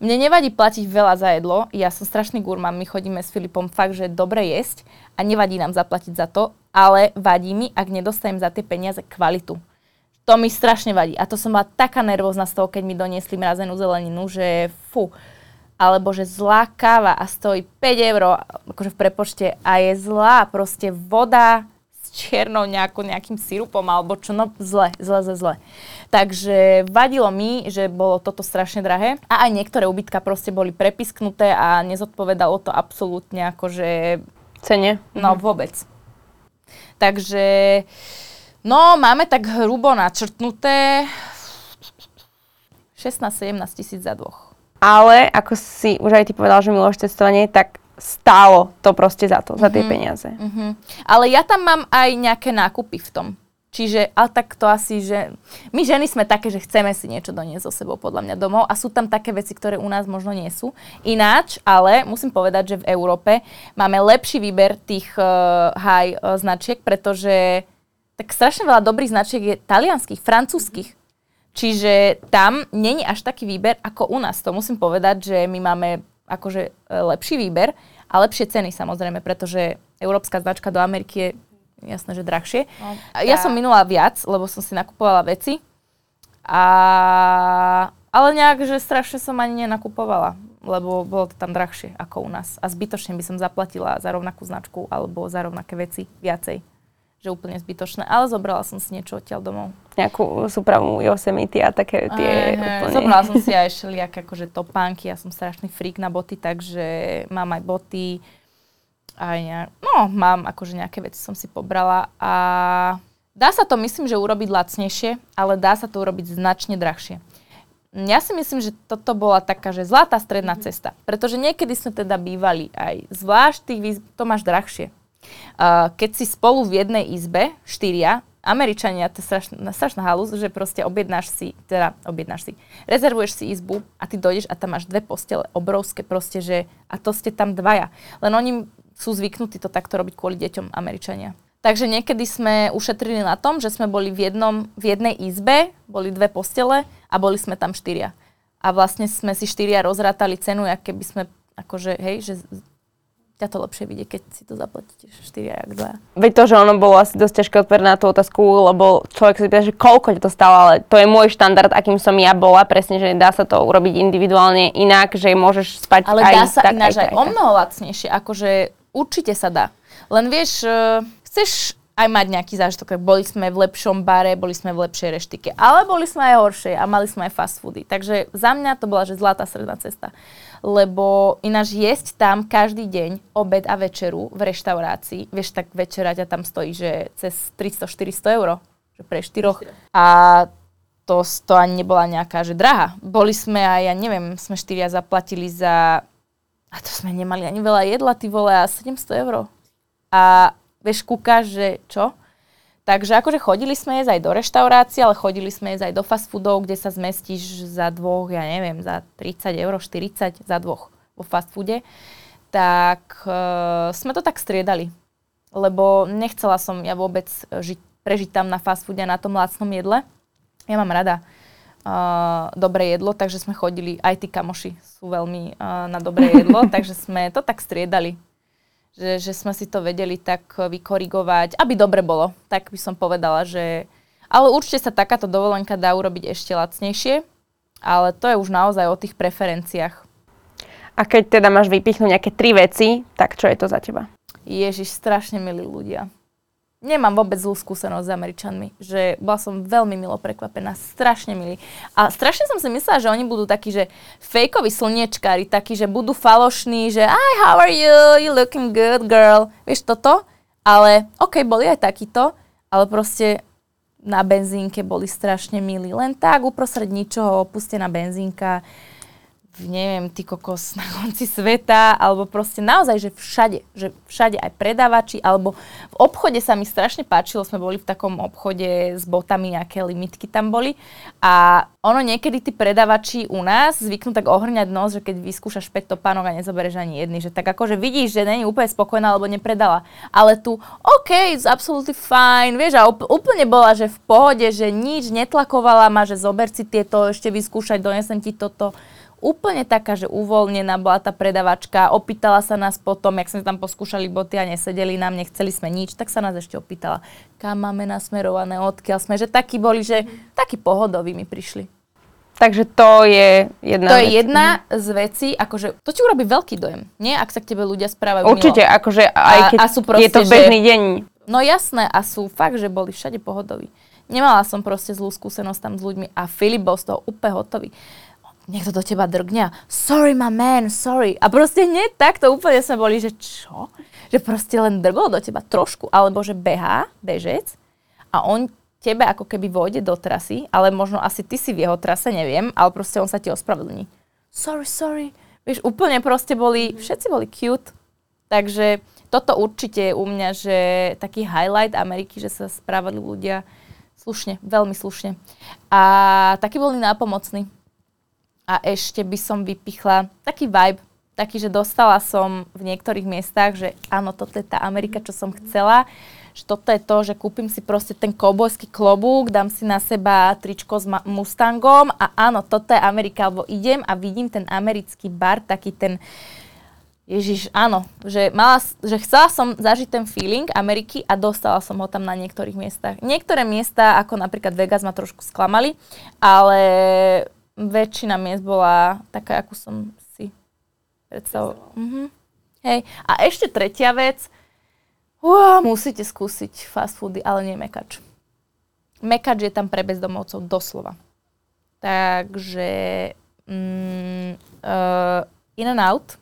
Mne nevadí platiť veľa za jedlo, ja som strašný gurmán, my chodíme s Filipom fakt, že dobre jesť a nevadí nám zaplatiť za to, ale vadí mi, ak nedostajem za tie peniaze kvalitu. To mi strašne vadí a to som bola taká nervózna z toho, keď mi doniesli mrazenú zeleninu, že fu, alebo že zlá káva a stojí 5 eur, akože v prepočte a je zlá, proste voda, čiernou nejakou, nejakým sirupom alebo čo, no zle, zle, zle, zle. Takže vadilo mi, že bolo toto strašne drahé a aj niektoré ubytka proste boli prepisknuté a nezodpovedalo to absolútne akože... Cene? No mhm. vôbec. Takže, no máme tak hrubo načrtnuté 16-17 tisíc za dvoch. Ale ako si už aj ty povedal, že miluješ cestovanie, tak stálo to proste za to, za tie mm-hmm. peniaze. Mm-hmm. Ale ja tam mám aj nejaké nákupy v tom. Čiže, ale tak to asi, že my ženy sme také, že chceme si niečo doniesť so sebou podľa mňa domov a sú tam také veci, ktoré u nás možno nie sú. Ináč, ale musím povedať, že v Európe máme lepší výber tých uh, high uh, značiek, pretože tak strašne veľa dobrých značiek je talianských, francúzskych. Čiže tam není až taký výber ako u nás. To musím povedať, že my máme akože e, lepší výber a lepšie ceny samozrejme, pretože európska značka do Ameriky je jasné, že drahšie. No, ja som minula viac, lebo som si nakupovala veci. A... Ale nejak, že strašne som ani nenakupovala, lebo bolo to tam drahšie ako u nás. A zbytočne by som zaplatila za rovnakú značku alebo za rovnaké veci viacej že úplne zbytočné, ale zobrala som si niečo odtiaľ domov. Nejakú súpravu Yosemite a také tie aj, úplne... Zobrala som si aj všelijaké akože topánky, ja som strašný freak na boty, takže mám aj boty, aj nejak, no mám akože nejaké veci som si pobrala a dá sa to myslím, že urobiť lacnejšie, ale dá sa to urobiť značne drahšie. Ja si myslím, že toto bola taká, že zlatá stredná cesta, pretože niekedy sme teda bývali aj zvlášť tých to máš drahšie keď si spolu v jednej izbe, štyria, Američania, to je strašná, strašná halus, že proste objednáš si, teda objednáš si, rezervuješ si izbu a ty dojdeš a tam máš dve postele, obrovské proste, že a to ste tam dvaja. Len oni sú zvyknutí to takto robiť kvôli deťom Američania. Takže niekedy sme ušetrili na tom, že sme boli v, jednom, v jednej izbe, boli dve postele a boli sme tam štyria. A vlastne sme si štyria rozrátali cenu, aké by sme akože, hej, že ťa to lepšie vidie, keď si to zaplatíte 4 jak 2. Veď to, že ono bolo asi dosť ťažké odpovedať na tú otázku, lebo človek si pýta, že koľko to stalo, ale to je môj štandard, akým som ja bola, presne, že dá sa to urobiť individuálne inak, že môžeš spať ale aj dá sa tak, ináč aj, aj, o mnoho lacnejšie, akože určite sa dá. Len vieš, uh, chceš aj mať nejaký zážitok. Boli sme v lepšom bare, boli sme v lepšej reštike, ale boli sme aj horšie a mali sme aj fast foody. Takže za mňa to bola že zlatá stredná cesta lebo ináč jesť tam každý deň obed a večeru v reštaurácii, vieš, tak večera ťa tam stojí, že cez 300-400 eur. že pre štyroch. A to, to ani nebola nejaká, že drahá. Boli sme aj, ja neviem, sme štyria zaplatili za, a to sme nemali ani veľa jedla, ty vole, a 700 eur. A vieš, kúkaš, že čo? Takže akože chodili sme jesť aj do reštaurácie, ale chodili sme jesť aj do fast foodov, kde sa zmestíš za dvoch, ja neviem, za 30 eur, 40 za dvoch vo fast foode. Tak uh, sme to tak striedali, lebo nechcela som ja vôbec žiť, prežiť tam na fast foode, na tom lacnom jedle. Ja mám rada uh, dobré jedlo, takže sme chodili, aj tí kamoši sú veľmi uh, na dobré jedlo, takže sme to tak striedali že, že sme si to vedeli tak vykorigovať, aby dobre bolo. Tak by som povedala, že... Ale určite sa takáto dovolenka dá urobiť ešte lacnejšie, ale to je už naozaj o tých preferenciách. A keď teda máš vypichnúť nejaké tri veci, tak čo je to za teba? Ježiš, strašne milí ľudia nemám vôbec zlú skúsenosť s Američanmi. Že bola som veľmi milo prekvapená, strašne milí. A strašne som si myslela, že oni budú takí, že fejkoví slniečkári, takí, že budú falošní, že hi, how are you, you looking good, girl. Vieš toto? Ale OK, boli aj takíto, ale proste na benzínke boli strašne milí. Len tak uprostred ničoho, opustená benzínka neviem, ty kokos na konci sveta, alebo proste naozaj, že všade, že všade aj predávači, alebo v obchode sa mi strašne páčilo, sme boli v takom obchode s botami, aké limitky tam boli a ono niekedy tí predávači u nás zvyknú tak ohrňať nos, že keď vyskúšaš 5 topánok a nezoberieš ani jedný, že tak akože vidíš, že není úplne spokojná, alebo nepredala. Ale tu, OK, it's absolutely fine, vieš, a úplne bola, že v pohode, že nič netlakovala ma, že zober si tieto, ešte vyskúšať, donesem ti toto úplne taká, že uvoľnená bola tá predavačka, opýtala sa nás potom, jak sme tam poskúšali boty a nesedeli nám, nechceli sme nič, tak sa nás ešte opýtala, kam máme nasmerované, odkiaľ sme, že takí boli, že takí pohodoví mi prišli. Takže to je jedna To vec. je jedna z vecí, akože to ti urobí veľký dojem, nie? Ak sa k tebe ľudia správajú Určite, milo. akože aj keď a sú proste, je to bežný že, deň. No jasné, a sú fakt, že boli všade pohodoví. Nemala som proste zlú skúsenosť tam s ľuďmi a Filip bol z toho úplne hotový niekto do teba drgňa, sorry my man, sorry. A proste hneď takto úplne sme boli, že čo? Že proste len drgol do teba trošku, alebo že behá, bežec a on tebe ako keby vôjde do trasy, ale možno asi ty si v jeho trase, neviem, ale proste on sa ti ospravedlní. Sorry, sorry. Vieš, úplne proste boli, všetci boli cute. Takže toto určite je u mňa, že taký highlight Ameriky, že sa správali ľudia slušne, veľmi slušne. A taký boli nápomocní a ešte by som vypichla taký vibe, taký, že dostala som v niektorých miestach, že áno, toto je tá Amerika, čo som chcela, že toto je to, že kúpim si proste ten koubojský klobúk, dám si na seba tričko s Mustangom a áno, toto je Amerika, alebo idem a vidím ten americký bar, taký ten, Ježiš, áno, že, mala, že chcela som zažiť ten feeling Ameriky a dostala som ho tam na niektorých miestach. Niektoré miesta, ako napríklad Vegas, ma trošku sklamali, ale väčšina miest bola taká, ako som si predstavovala. Mm-hmm. Hej. A ešte tretia vec, uh, musíte skúsiť fast foody, ale nie mekač. Mekač je tam pre bezdomovcov doslova. Takže mm, uh, in and out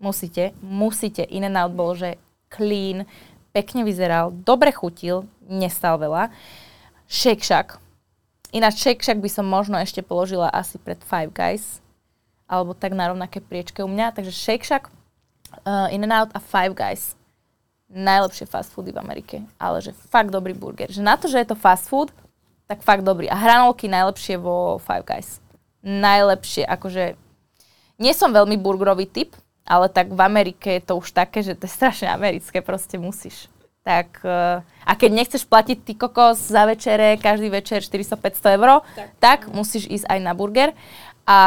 musíte, musíte. In and out bol, že clean, pekne vyzeral, dobre chutil, nestal veľa. Shake Shack, Ináč Shake Shack by som možno ešte položila asi pred Five Guys, alebo tak na rovnaké priečke u mňa. Takže Shake Shack, uh, In and Out a Five Guys. Najlepšie fast foody v Amerike, ale že fakt dobrý burger. Že na to, že je to fast food, tak fakt dobrý. A hranolky najlepšie vo Five Guys. Najlepšie, akože... Nie som veľmi burgerový typ, ale tak v Amerike je to už také, že to je strašne americké, proste musíš tak uh, a keď nechceš platiť ty kokos za večere, každý večer 400-500 eur, tak, tak musíš ísť aj na burger. A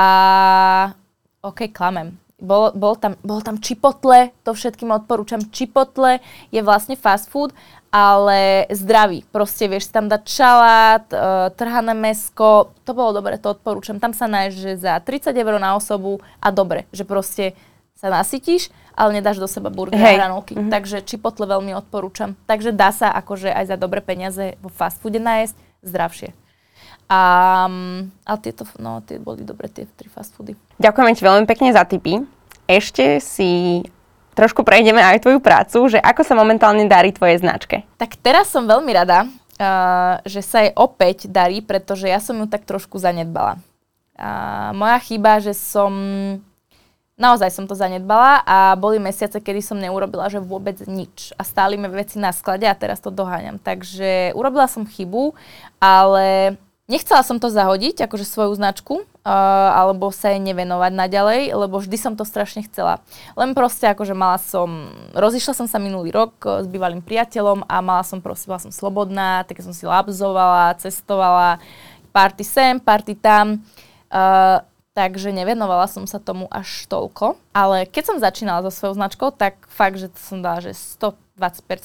OK, klamem. Bol, bol, tam, bol tam čipotle, to všetkým odporúčam. Čipotle je vlastne fast food, ale zdravý. Proste vieš tam dať šalát, uh, trhané mesko, to bolo dobre, to odporúčam. Tam sa náješ, že za 30 eur na osobu a dobre, že proste sa nasytíš, ale nedáš do seba burger a hranolky. Mm-hmm. Takže Chipotle veľmi odporúčam. Takže dá sa akože aj za dobré peniaze vo fast foode nájsť zdravšie. A, a tieto, no, tie boli dobre, tie tri fast foody. Ďakujeme ti veľmi pekne za tipy. Ešte si trošku prejdeme aj tvoju prácu, že ako sa momentálne darí tvojej značke. Tak teraz som veľmi rada, uh, že sa jej opäť darí, pretože ja som ju tak trošku zanedbala. Uh, moja chyba, že som naozaj som to zanedbala a boli mesiace, kedy som neurobila, že vôbec nič. A stáli mi veci na sklade a teraz to doháňam. Takže urobila som chybu, ale nechcela som to zahodiť, akože svoju značku, uh, alebo sa jej nevenovať naďalej, lebo vždy som to strašne chcela. Len proste akože mala som, rozišla som sa minulý rok s bývalým priateľom a mala som proste, bola som slobodná, tak som si labzovala, cestovala, party sem, party tam. Uh, takže nevenovala som sa tomu až toľko. Ale keď som začínala so svojou značkou, tak fakt, že som dala, že 120%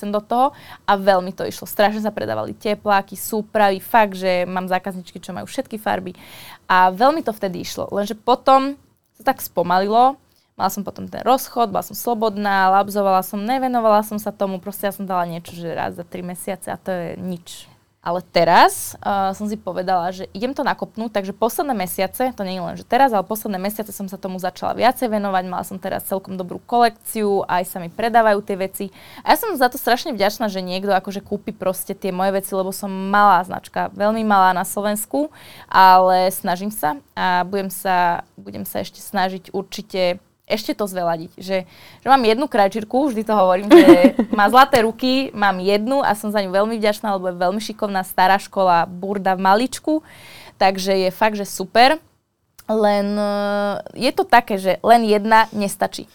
do toho a veľmi to išlo. Strašne sa predávali tepláky, súpravy, fakt, že mám zákazničky, čo majú všetky farby a veľmi to vtedy išlo. Lenže potom sa tak spomalilo, Mala som potom ten rozchod, bola som slobodná, labzovala som, nevenovala som sa tomu, proste ja som dala niečo, že raz za tri mesiace a to je nič. Ale teraz uh, som si povedala, že idem to nakopnúť, takže posledné mesiace, to nie je len, že teraz, ale posledné mesiace som sa tomu začala viacej venovať, mala som teraz celkom dobrú kolekciu, aj sa mi predávajú tie veci. A ja som za to strašne vďačná, že niekto akože kúpi proste tie moje veci, lebo som malá značka, veľmi malá na Slovensku, ale snažím sa a budem sa, budem sa ešte snažiť určite ešte to zveladiť. Že, že mám jednu krajčírku, vždy to hovorím, že má zlaté ruky, mám jednu a som za ňu veľmi vďačná, lebo je veľmi šikovná stará škola Burda v Maličku, takže je fakt, že super. Len eh, je to také, že len jedna nestačí.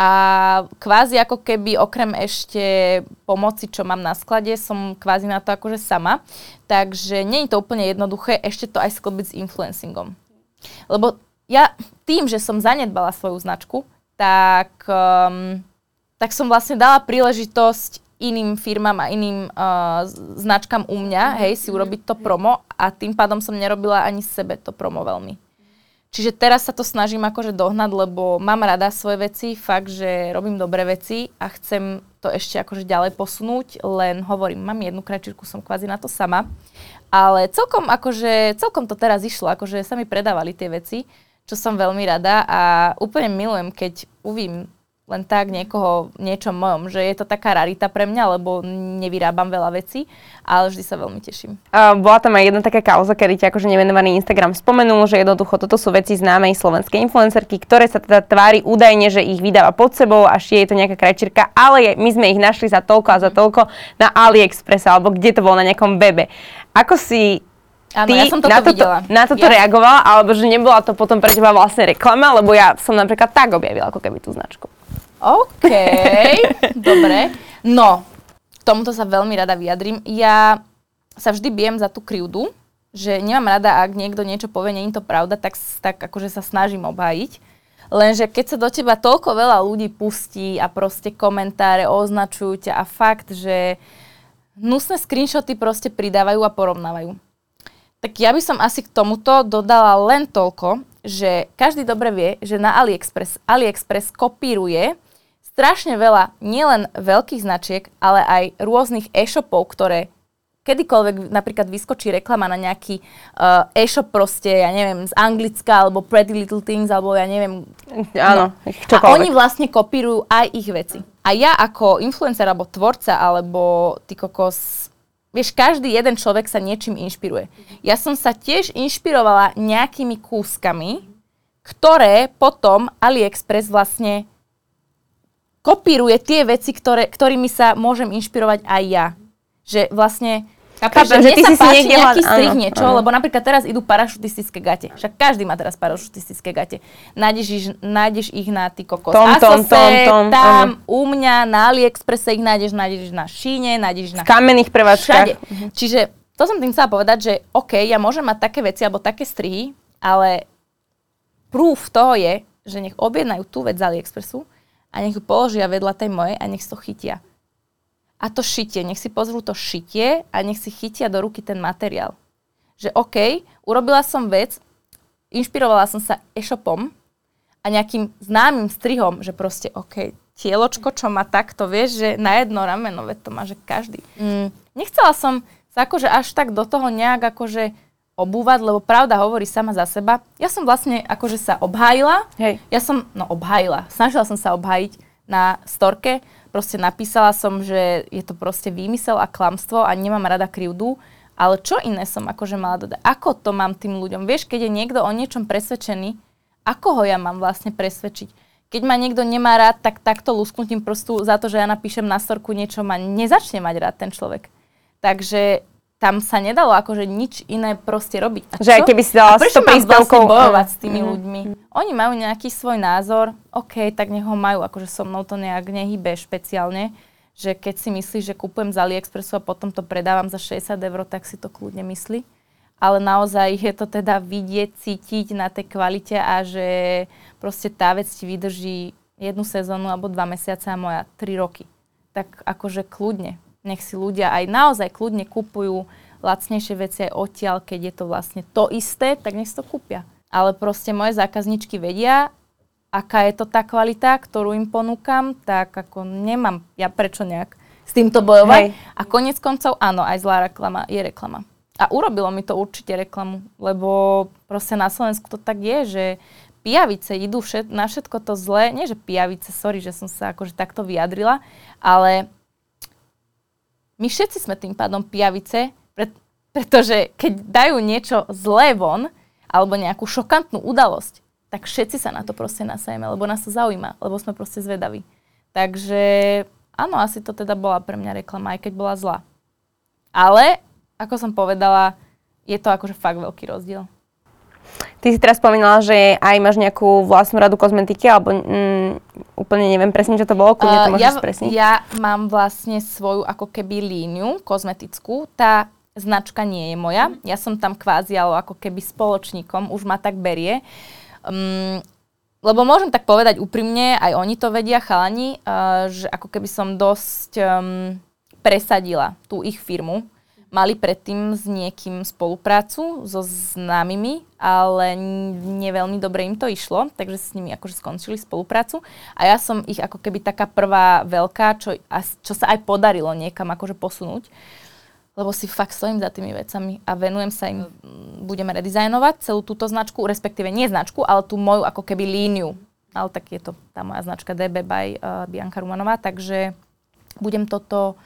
A kvázi ako keby okrem ešte pomoci, čo mám na sklade, som kvázi na to akože sama. Takže nie je to úplne jednoduché ešte to aj sklbiť s influencingom. Lebo ja tým, že som zanedbala svoju značku, tak, um, tak som vlastne dala príležitosť iným firmám a iným uh, značkám u mňa, hej, si urobiť to promo a tým pádom som nerobila ani sebe to promo veľmi. Čiže teraz sa to snažím akože dohnať, lebo mám rada svoje veci, fakt, že robím dobré veci a chcem to ešte akože ďalej posunúť, len hovorím, mám jednu kračírku, som kvázi na to sama, ale celkom akože, celkom to teraz išlo, akože sa mi predávali tie veci, čo som veľmi rada a úplne milujem, keď uvím len tak niekoho niečom mojom, že je to taká rarita pre mňa, lebo nevyrábam veľa vecí, ale vždy sa veľmi teším. Uh, bola tam aj jedna taká kauza, kedy ti akože nevenovaný Instagram spomenul, že jednoducho toto sú veci známej slovenskej influencerky, ktoré sa teda tvári údajne, že ich vydáva pod sebou a šie je to nejaká krajčírka, ale my sme ich našli za toľko a za toľko na AliExpress alebo kde to bolo na nejakom webe. Ako si Áno, ja som toto na toto, videla. na toto ja... reagovala, alebo že nebola to potom pre teba vlastne reklama, lebo ja som napríklad tak objavila ako keby tú značku. OK, dobre. No, k tomuto sa veľmi rada vyjadrím. Ja sa vždy bijem za tú krivdu, že nemám rada, ak niekto niečo povie, nie je to pravda, tak, tak akože sa snažím obhájiť. Lenže keď sa do teba toľko veľa ľudí pustí a proste komentáre označujú ťa a fakt, že hnusné screenshoty proste pridávajú a porovnávajú tak ja by som asi k tomuto dodala len toľko, že každý dobre vie, že na AliExpress AliExpress kopíruje strašne veľa nielen veľkých značiek, ale aj rôznych e-shopov, ktoré kedykoľvek napríklad vyskočí reklama na nejaký uh, e-shop proste, ja neviem, z Anglicka, alebo Pretty Little Things, alebo ja neviem. Áno, no. A oni vlastne kopírujú aj ich veci. A ja ako influencer, alebo tvorca, alebo ty kokos, Vieš, každý jeden človek sa niečím inšpiruje. Ja som sa tiež inšpirovala nejakými kúskami, ktoré potom AliExpress vlastne kopíruje tie veci, ktoré, ktorými sa môžem inšpirovať aj ja. Že vlastne Chápeš, že, ty sa si si nejaký strih niečo, áno. lebo napríklad teraz idú parašutistické gate. Však každý má teraz parašutistické gate. Nájdeš ich, nájdeš ich na ty kokos tom, Asose, tom, tom, tom, tam, áno. u mňa, na AliExpresse ich nájdeš, nájdeš na Šíne, nájdeš na... V kamenných prevádzkach. Mhm. Čiže to som tým chcela povedať, že OK, ja môžem mať také veci alebo také strihy, ale proof toho je, že nech objednajú tú vec z AliExpressu a nech ju položia vedľa tej mojej a nech to chytia a to šitie. Nech si pozrú to šitie a nech si chytia do ruky ten materiál. Že OK, urobila som vec, inšpirovala som sa e-shopom a nejakým známym strihom, že proste OK, tieločko, čo má takto, vieš, že na jedno rameno, veď to má, že každý. Mm. Nechcela som sa akože až tak do toho nejak akože obúvať, lebo pravda hovorí sama za seba. Ja som vlastne akože sa obhájila. Hej. Ja som, no obhájila, snažila som sa obhájiť na storke, proste napísala som, že je to proste výmysel a klamstvo a nemám rada krivdu, ale čo iné som akože mala dodať? Ako to mám tým ľuďom? Vieš, keď je niekto o niečom presvedčený, ako ho ja mám vlastne presvedčiť? Keď ma niekto nemá rád, tak takto lusknutím prstu za to, že ja napíšem na storku niečo, ma nezačne mať rád ten človek. Takže tam sa nedalo akože nič iné proste robiť. A Že aj čo? keby si dala A prečo 100 mám príspevkov- vlastne bojovať s tými Mhm. ľuďmi? Oni majú nejaký svoj názor, OK, tak nech ho majú, akože so mnou to nejak nehybe špeciálne, že keď si myslíš, že kúpujem z AliExpressu a potom to predávam za 60 eur, tak si to kľudne myslí. Ale naozaj je to teda vidieť, cítiť na tej kvalite a že proste tá vec ti vydrží jednu sezónu alebo dva mesiace a moja tri roky. Tak akože kľudne. Nech si ľudia aj naozaj kľudne kupujú lacnejšie veci aj odtiaľ, keď je to vlastne to isté, tak nech si to kúpia. Ale proste moje zákazničky vedia, aká je to tá kvalita, ktorú im ponúkam, tak ako nemám ja prečo nejak s týmto bojovať. Hej. A konec koncov, áno, aj zlá reklama je reklama. A urobilo mi to určite reklamu, lebo proste na Slovensku to tak je, že pijavice idú všet, na všetko to zlé. Nie, že pijavice, sorry, že som sa akože takto vyjadrila, ale my všetci sme tým pádom pijavice, pre, pretože keď dajú niečo zlé von, alebo nejakú šokantnú udalosť, tak všetci sa na to proste nasajeme, lebo nás to zaujíma, lebo sme proste zvedaví. Takže áno, asi to teda bola pre mňa reklama, aj keď bola zlá. Ale, ako som povedala, je to akože fakt veľký rozdiel. Ty si teraz spomínala, že aj máš nejakú vlastnú radu kozmetiky, alebo mm, úplne neviem presne, čo to bolo, kľudne to Uh, môžeš ja, spresniť. ja mám vlastne svoju ako keby líniu kozmetickú. Tá značka nie je moja. Ja som tam kvázi ale ako keby spoločníkom, už ma tak berie. Um, lebo môžem tak povedať úprimne, aj oni to vedia, chalani, uh, že ako keby som dosť um, presadila tú ich firmu. Mali predtým s niekým spoluprácu, so známymi, ale n- nie veľmi dobre im to išlo, takže s nimi akože skončili spoluprácu. A ja som ich ako keby taká prvá veľká, čo, a čo sa aj podarilo niekam akože posunúť lebo si fakt stojím za tými vecami a venujem sa im. mm, Budeme redizajnovať celú túto značku, respektíve nie značku, ale tú moju ako keby líniu. Ale tak je to tá moja značka DB by uh, Bianca Rumanová, takže budem toto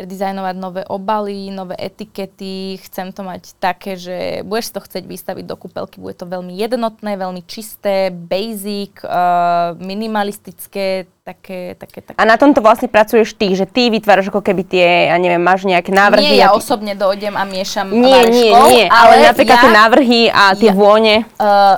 redizajnovať nové obaly, nové etikety, chcem to mať také, že budeš to chcieť vystaviť do kúpelky, bude to veľmi jednotné, veľmi čisté, basic, uh, minimalistické, také, také, také. A na tomto vlastne pracuješ ty, že ty vytváraš ako keby tie, ja neviem, máš nejaké návrhy. Nie, ja ty- osobne dojdem a miešam Nie, nie, nie, ale, napríklad ja, tie návrhy a tie ja- vône. Uh,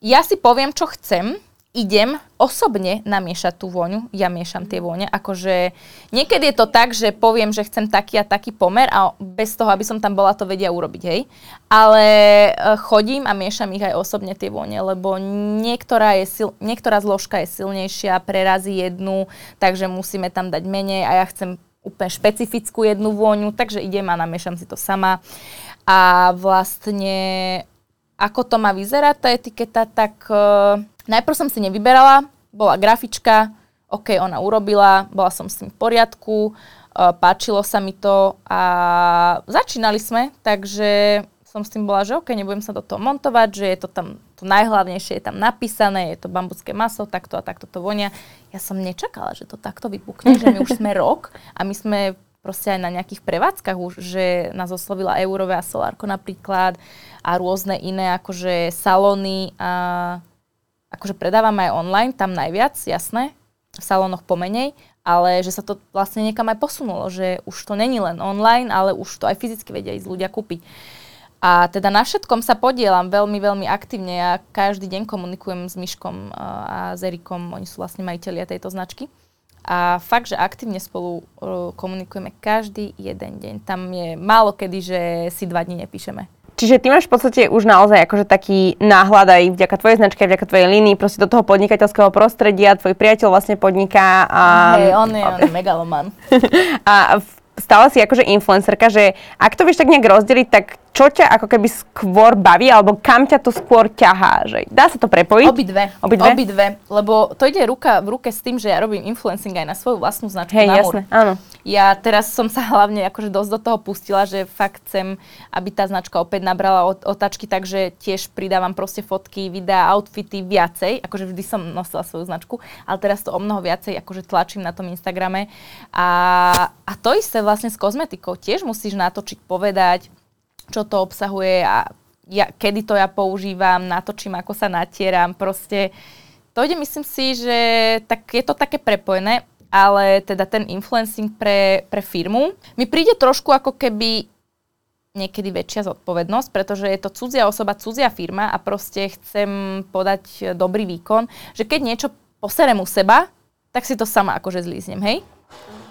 ja si poviem, čo chcem, idem osobne namiešať tú vôňu, ja miešam tie vône, akože niekedy je to tak, že poviem, že chcem taký a taký pomer a bez toho, aby som tam bola, to vedia urobiť, hej. Ale uh, chodím a miešam ich aj osobne tie vône, lebo niektorá, je sil, niektorá zložka je silnejšia, prerazí jednu, takže musíme tam dať menej a ja chcem úplne špecifickú jednu vôňu, takže idem a namiešam si to sama. A vlastne ako to má vyzerať tá etiketa, tak uh, najprv som si nevyberala, bola grafička, OK, ona urobila, bola som s tým v poriadku, uh, páčilo sa mi to a začínali sme, takže som s tým bola, že OK, nebudem sa do toho montovať, že je to tam, to najhlavnejšie je tam napísané, je to bambuské maso, takto a takto to vonia. Ja som nečakala, že to takto vypukne, že my už sme rok a my sme proste aj na nejakých prevádzkach už, že nás oslovila Eurové a Solárko napríklad a rôzne iné akože salóny a akože predávame aj online, tam najviac, jasné, v salónoch pomenej, ale že sa to vlastne niekam aj posunulo, že už to není len online, ale už to aj fyzicky vedia ísť ľudia kúpiť. A teda na všetkom sa podielam veľmi, veľmi aktívne. Ja každý deň komunikujem s Myškom a s Erikom, oni sú vlastne majiteľia tejto značky. A fakt, že aktívne spolu komunikujeme každý jeden deň. Tam je málo kedy, že si dva dní nepíšeme. Čiže ty máš v podstate už naozaj akože taký náhľad aj vďaka tvojej značke, vďaka tvojej línii, proste do toho podnikateľského prostredia, tvoj priateľ vlastne podniká a, Hej, on je, on je megaloman. a v stále si akože influencerka, že ak to vieš tak nejak rozdeliť, tak čo ťa ako keby skôr baví, alebo kam ťa to skôr ťahá? Že dá sa to prepojiť? Obidve. Obidve? Obidve. Lebo to ide ruka v ruke s tým, že ja robím influencing aj na svoju vlastnú značku Hej, jasné, áno. Ja teraz som sa hlavne akože dosť do toho pustila, že fakt chcem, aby tá značka opäť nabrala ot- otáčky, takže tiež pridávam proste fotky, videá, outfity viacej. Akože vždy som nosila svoju značku, ale teraz to o mnoho viacej akože tlačím na tom Instagrame. A, a to isté vlastne s kozmetikou. Tiež musíš natočiť, povedať, čo to obsahuje a ja, kedy to ja používam, natočím, ako sa natieram, proste to ide, myslím si, že tak je to také prepojené, ale teda ten influencing pre, pre firmu mi príde trošku ako keby niekedy väčšia zodpovednosť, pretože je to cudzia osoba, cudzia firma a proste chcem podať dobrý výkon, že keď niečo poserem u seba, tak si to sama akože zlíznem, hej?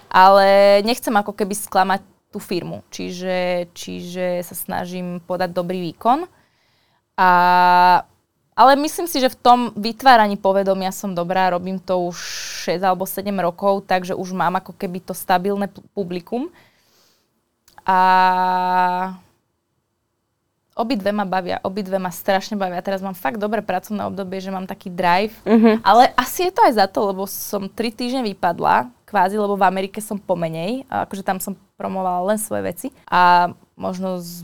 Ale nechcem ako keby sklamať tú firmu, čiže, čiže sa snažím podať dobrý výkon. A, ale myslím si, že v tom vytváraní povedomia som dobrá, robím to už 6 alebo 7 rokov, takže už mám ako keby to stabilné pu- publikum. A obidve ma bavia, obidve ma strašne bavia. Teraz mám fakt dobré pracovné obdobie, že mám taký drive. Mhm. Ale asi je to aj za to, lebo som 3 týždne vypadla, kvázi, lebo v Amerike som pomenej. Akože tam som promovala len svoje veci. A možno z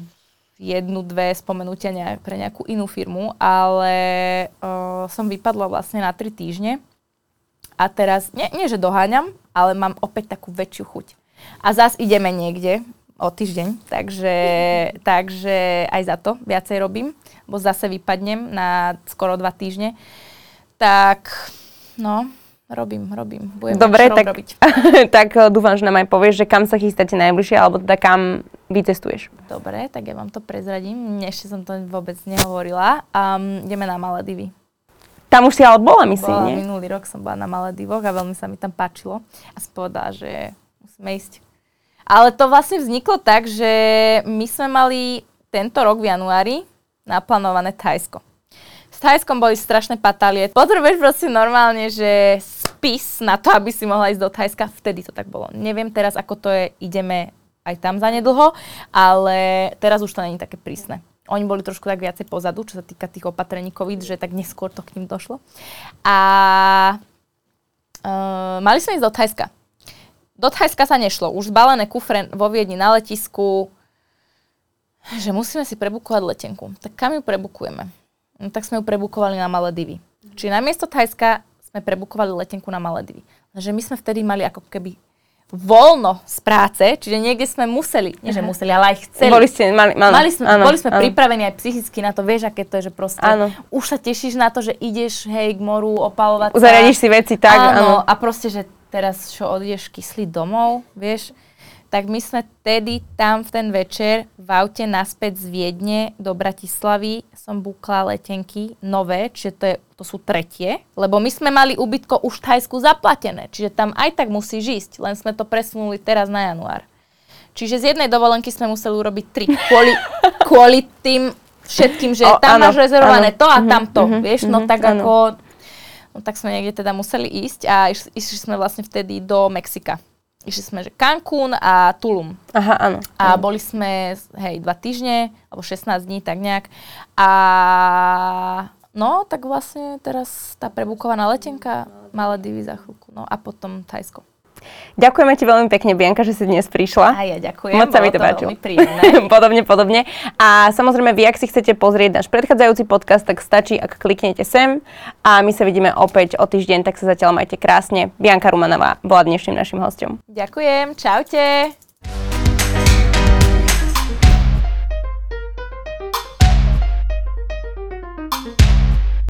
jednu, dve spomenutia nejak, pre nejakú inú firmu, ale uh, som vypadla vlastne na 3 týždne. A teraz, nie, nie že doháňam, ale mám opäť takú väčšiu chuť. A zás ideme niekde o týždeň, takže, takže aj za to viacej robím, bo zase vypadnem na skoro dva týždne. Tak, no, robím, robím. Budem Dobre, tak, robiť. tak eh, dúfam, že nám aj povieš, že kam sa chystáte najbližšie, alebo teda kam vycestuješ. Dobre, tak ja vám to prezradím. Ešte som to vôbec nehovorila. Um, ideme na Maledivy. Tam už si ale bola, myslím, Bola, nie? minulý rok som bola na Maledivoch a veľmi sa mi tam páčilo. A som povedala, že musíme ísť. Ale to vlastne vzniklo tak, že my sme mali tento rok v januári naplánované Thajsko. S Thajskom boli strašné patálie. Potrebuješ proste normálne, že spis na to, aby si mohla ísť do Thajska. Vtedy to tak bolo. Neviem teraz, ako to je, ideme aj tam zanedlho, ale teraz už to není také prísne. Oni boli trošku tak viacej pozadu, čo sa týka tých opatrení COVID, že tak neskôr to k ním došlo. A uh, mali sme ísť do Thajska. Do Thajska sa nešlo. Už zbalené kufre vo Viedni na letisku, že musíme si prebukovať letenku. Tak kam ju prebukujeme? No, tak sme ju prebukovali na Maledivy. Čiže namiesto Thajska sme prebukovali letenku na Maledivy. Že my sme vtedy mali ako keby voľno z práce, čiže niekde sme museli, nie že museli, ale aj chceli. Boli ste, mali, mali, Mali sme, áno, boli sme áno. pripravení aj psychicky na to, vieš, aké to je, že proste Áno. už sa tešíš na to, že ideš, hej, k moru, opalovať. Zariadiš si veci tak, áno. A proste, že teraz čo odjdeš kyslý domov, vieš, tak my sme tedy tam v ten večer v aute naspäť z Viedne do Bratislavy som bukla letenky nové, čiže to, je, to sú tretie, lebo my sme mali ubytko už v Thajsku zaplatené, čiže tam aj tak musíš ísť, len sme to presunuli teraz na január. Čiže z jednej dovolenky sme museli urobiť tri kvôli, kvôli tým všetkým, že O, tam áno, máš rezervované áno. to a Mhm, tamto, mhm, vieš, no mhm, tak áno. ako No tak sme niekde teda museli ísť a iš, išli sme vlastne vtedy do Mexika. Išli sme, že Cancún a Tulum. Aha, áno. A boli sme, hej, dva týždne, alebo 16 dní, tak nejak. A no, tak vlastne teraz tá prebukovaná letenka, Maledivy za chvíľku, no a potom Thajsko. Ďakujeme ti veľmi pekne, Bianka, že si dnes prišla. A ja ďakujem, Moc sa mi to páčilo. podobne, podobne. A samozrejme, vy, ak si chcete pozrieť náš predchádzajúci podcast, tak stačí, ak kliknete sem. A my sa vidíme opäť o týždeň, tak sa zatiaľ majte krásne. Bianka Rumanová bola dnešným našim hostom. Ďakujem, čaute.